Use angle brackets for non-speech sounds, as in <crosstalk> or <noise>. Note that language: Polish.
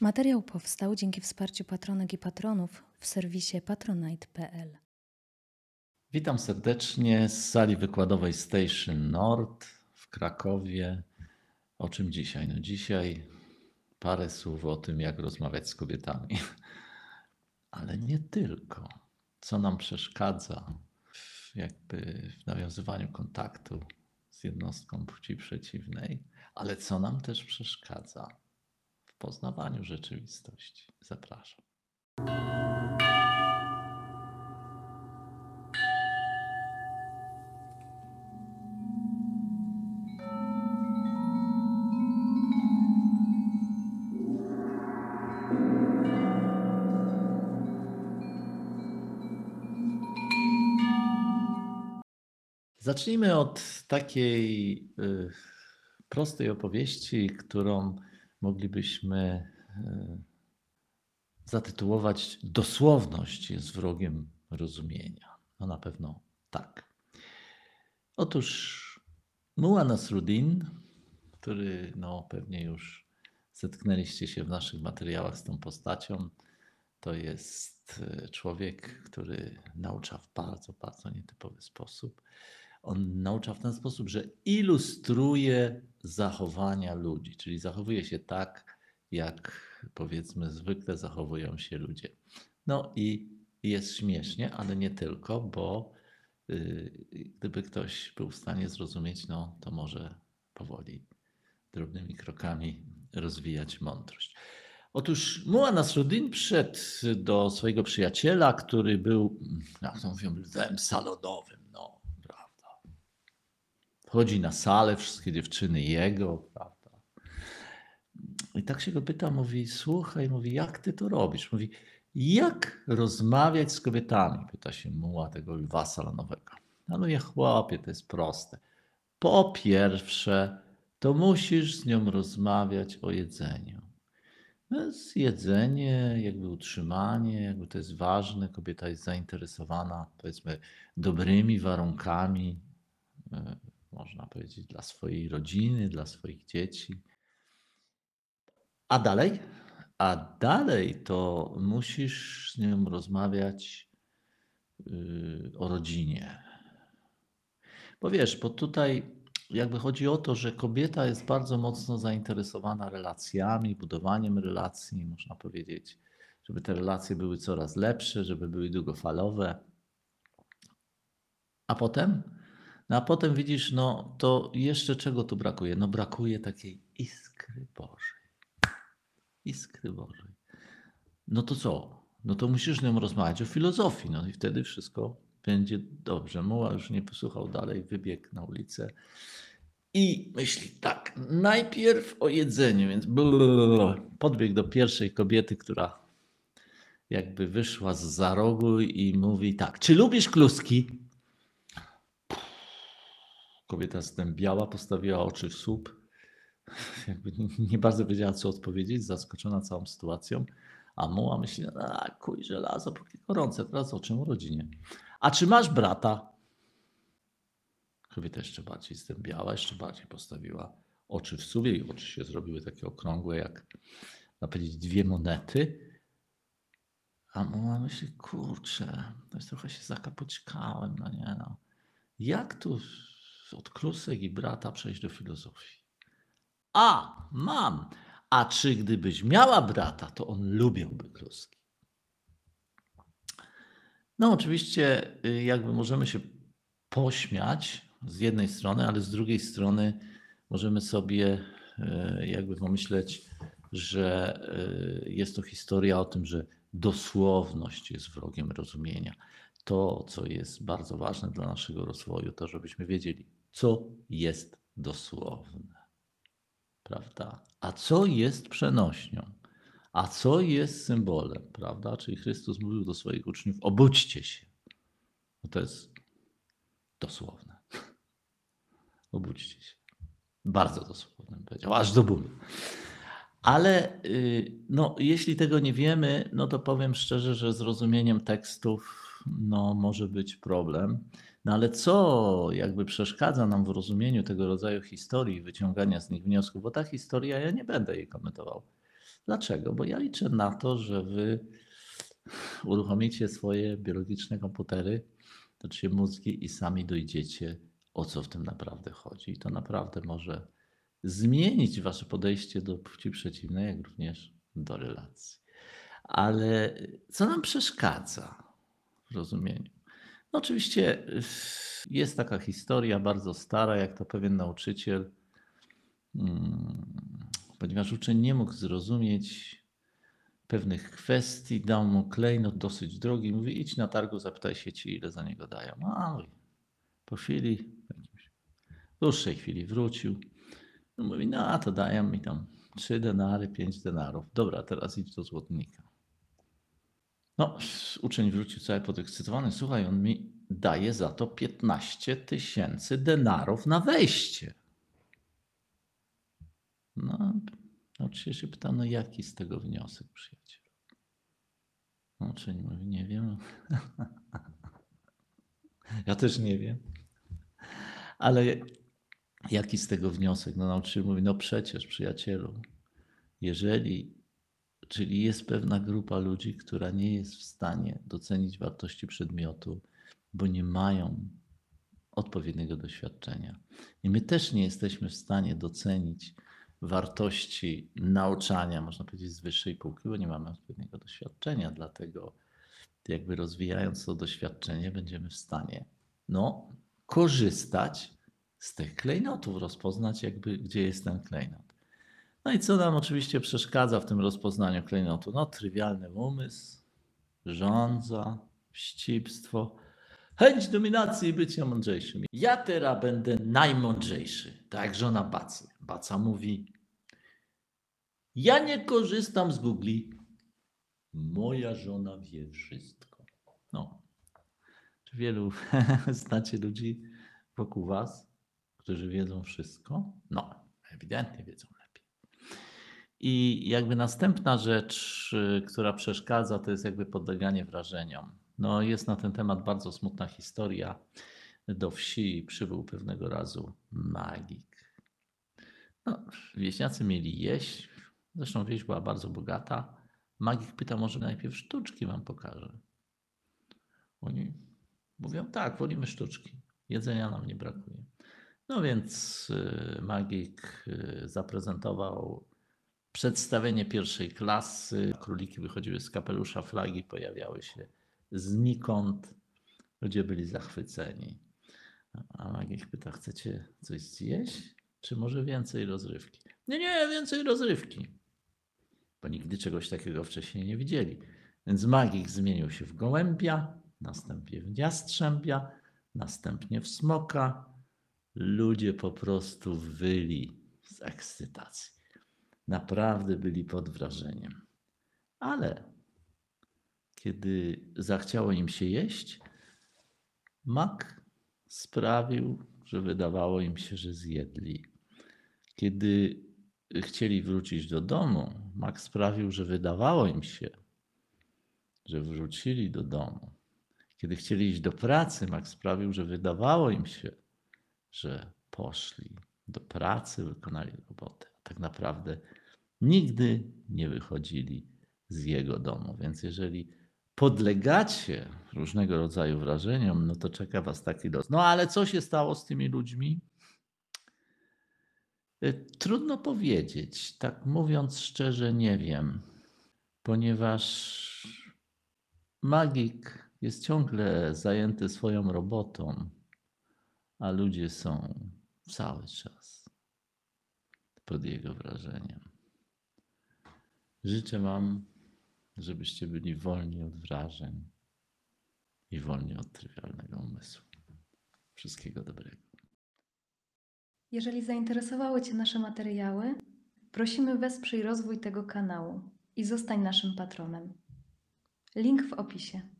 Materiał powstał dzięki wsparciu patronek i patronów w serwisie patronite.pl. Witam serdecznie z sali wykładowej Station Nord w Krakowie. O czym dzisiaj? No dzisiaj parę słów o tym, jak rozmawiać z kobietami. Ale nie tylko. Co nam przeszkadza w, jakby w nawiązywaniu kontaktu z jednostką płci przeciwnej, ale co nam też przeszkadza w poznawaniu rzeczywistości. Zapraszam. Zacznijmy od takiej y, prostej opowieści, którą moglibyśmy y, zatytułować Dosłowność jest wrogiem rozumienia. No na pewno tak. Otóż Muła Nasruddin, który no pewnie już zetknęliście się w naszych materiałach z tą postacią, to jest y, człowiek, który naucza w bardzo, bardzo nietypowy sposób. On naucza w ten sposób, że ilustruje zachowania ludzi, czyli zachowuje się tak, jak powiedzmy zwykle zachowują się ludzie. No i jest śmiesznie, ale nie tylko, bo yy, gdyby ktoś był w stanie zrozumieć, no to może powoli, drobnymi krokami rozwijać mądrość. Otóż Muła Nasruddin przyszedł do swojego przyjaciela, który był, jak to mówią, lwem salonowym. No. Chodzi na salę, wszystkie dziewczyny jego, prawda. I tak się go pyta, mówi, słuchaj, mówi, jak ty to robisz? Mówi, jak rozmawiać z kobietami? Pyta się muła tego lwa salonowego. No mówię, chłopie, to jest proste. Po pierwsze, to musisz z nią rozmawiać o jedzeniu. No, jedzenie, jakby utrzymanie, jakby to jest ważne. Kobieta jest zainteresowana, powiedzmy, dobrymi warunkami, e, można powiedzieć, dla swojej rodziny, dla swoich dzieci. A dalej? A dalej to musisz z nią rozmawiać yy, o rodzinie. Bo wiesz, bo tutaj jakby chodzi o to, że kobieta jest bardzo mocno zainteresowana relacjami, budowaniem relacji, można powiedzieć, żeby te relacje były coraz lepsze, żeby były długofalowe. A potem? No a potem widzisz, no to jeszcze czego tu brakuje? No brakuje takiej iskry Bożej iskry Bożej. No to co? No to musisz z nią rozmawiać o filozofii, no i wtedy wszystko będzie dobrze. Muła już nie posłuchał dalej, wybiegł na ulicę i myśli tak, najpierw o jedzeniu, więc podbiegł do pierwszej kobiety, która jakby wyszła z za rogu i mówi tak, czy lubisz kluski? Kobieta zdębiała, postawiła oczy w słup <laughs> jakby nie bardzo wiedziała, co odpowiedzieć, zaskoczona całą sytuacją. A muła myśli, a kuj żelazo, póki gorące, teraz o czym? O rodzinie. A czy masz brata? Kobieta jeszcze bardziej zdębiała, jeszcze bardziej postawiła oczy w sobie i oczy się zrobiły takie okrągłe, jak na powiedzieć dwie monety. A muła myśli, kurczę, to jest trochę się zakapoćkałem, no nie no. Jak tu od klusek i brata przejść do filozofii? A, mam. A czy gdybyś miała brata, to on lubiłby kluski? No, oczywiście, y, jakby możemy się pośmiać z jednej strony, ale z drugiej strony możemy sobie y, jakby pomyśleć, że y, jest to historia o tym, że dosłowność jest wrogiem rozumienia. To, co jest bardzo ważne dla naszego rozwoju, to żebyśmy wiedzieli, co jest dosłowne prawda? A co jest przenośnią? A co jest symbolem, prawda? Czyli Chrystus mówił do swoich uczniów: obudźcie się. No to jest dosłowne. obudźcie się. Bardzo dosłowne powiedział, aż do bólu. Ale y, no, jeśli tego nie wiemy, no to powiem szczerze, że zrozumieniem tekstów no, może być problem. No ale co jakby przeszkadza nam w rozumieniu tego rodzaju historii, wyciągania z nich wniosków, bo ta historia, ja nie będę jej komentował. Dlaczego? Bo ja liczę na to, że wy uruchomicie swoje biologiczne komputery, znaczy mózgi i sami dojdziecie, o co w tym naprawdę chodzi. I to naprawdę może zmienić wasze podejście do płci przeciwnej, jak również do relacji. Ale co nam przeszkadza rozumieniu? No oczywiście y, jest taka historia bardzo stara, jak to pewien nauczyciel, mm, ponieważ uczeń nie mógł zrozumieć pewnych kwestii, dał mu klejnot dosyć drogi, mówi idź na targu, zapytaj się ci, ile za niego dają. A po chwili, jakimś dłuższej chwili wrócił, no mówi, no a to dają mi tam trzy denary, pięć denarów. Dobra, teraz idź do złotnika. No, uczeń wrócił cały podekscytowany. Słuchaj, on mi daje za to 15 tysięcy denarów na wejście. No, nauczyciel się pyta, no jaki z tego wniosek, przyjaciel? No, uczeń mówi, nie wiem. <laughs> ja też nie wiem. Ale jaki z tego wniosek? No, nauczyciel mówi, no przecież, przyjacielu, jeżeli Czyli jest pewna grupa ludzi, która nie jest w stanie docenić wartości przedmiotu, bo nie mają odpowiedniego doświadczenia. I my też nie jesteśmy w stanie docenić wartości nauczania, można powiedzieć, z wyższej półki, bo nie mamy odpowiedniego doświadczenia. Dlatego, jakby rozwijając to doświadczenie, będziemy w stanie no, korzystać z tych klejnotów, rozpoznać, jakby, gdzie jest ten klejnot. No i co nam oczywiście przeszkadza w tym rozpoznaniu klejnotu? No, trywialny umysł, żądza, wścibstwo, chęć dominacji i bycia mądrzejszym. Ja teraz będę najmądrzejszy, tak jak żona Bacy. Baca mówi, ja nie korzystam z Google. Moja żona wie wszystko. No. Czy wielu <laughs> znacie ludzi wokół was, którzy wiedzą wszystko? No, ewidentnie wiedzą. I jakby następna rzecz, y, która przeszkadza, to jest jakby podleganie wrażeniom. No, jest na ten temat bardzo smutna historia. Do wsi przybył pewnego razu magik. No, wieśniacy mieli jeść, zresztą wieś była bardzo bogata. Magik pyta, może najpierw sztuczki wam pokażę. Oni mówią, tak, wolimy sztuczki. Jedzenia nam nie brakuje. No więc y, magik y, zaprezentował przedstawienie pierwszej klasy. Króliki wychodziły z kapelusza, flagi pojawiały się znikąd. Ludzie byli zachwyceni. A magik pyta, chcecie coś zjeść? Czy może więcej rozrywki? Nie, nie, więcej rozrywki. Bo nigdy czegoś takiego wcześniej nie widzieli. Więc magik zmienił się w gołębia, następnie w jastrzębia, następnie w smoka. Ludzie po prostu wyli z ekscytacji naprawdę byli pod wrażeniem. Ale kiedy zachciało im się jeść, mak sprawił, że wydawało im się, że zjedli. Kiedy chcieli wrócić do domu, mak sprawił, że wydawało im się, że wrócili do domu. Kiedy chcieli iść do pracy, mak sprawił, że wydawało im się, że poszli do pracy, wykonali robotę. Tak naprawdę nigdy nie wychodzili z jego domu. Więc jeżeli podlegacie różnego rodzaju wrażeniom, no to czeka was taki los. No ale co się stało z tymi ludźmi? E, trudno powiedzieć. Tak mówiąc szczerze, nie wiem, ponieważ magik jest ciągle zajęty swoją robotą, a ludzie są cały czas pod jego wrażeniem. Życzę Wam, żebyście byli wolni od wrażeń i wolni od trywialnego umysłu. Wszystkiego dobrego. Jeżeli zainteresowały Cię nasze materiały, prosimy wesprzyj rozwój tego kanału i zostań naszym patronem. Link w opisie.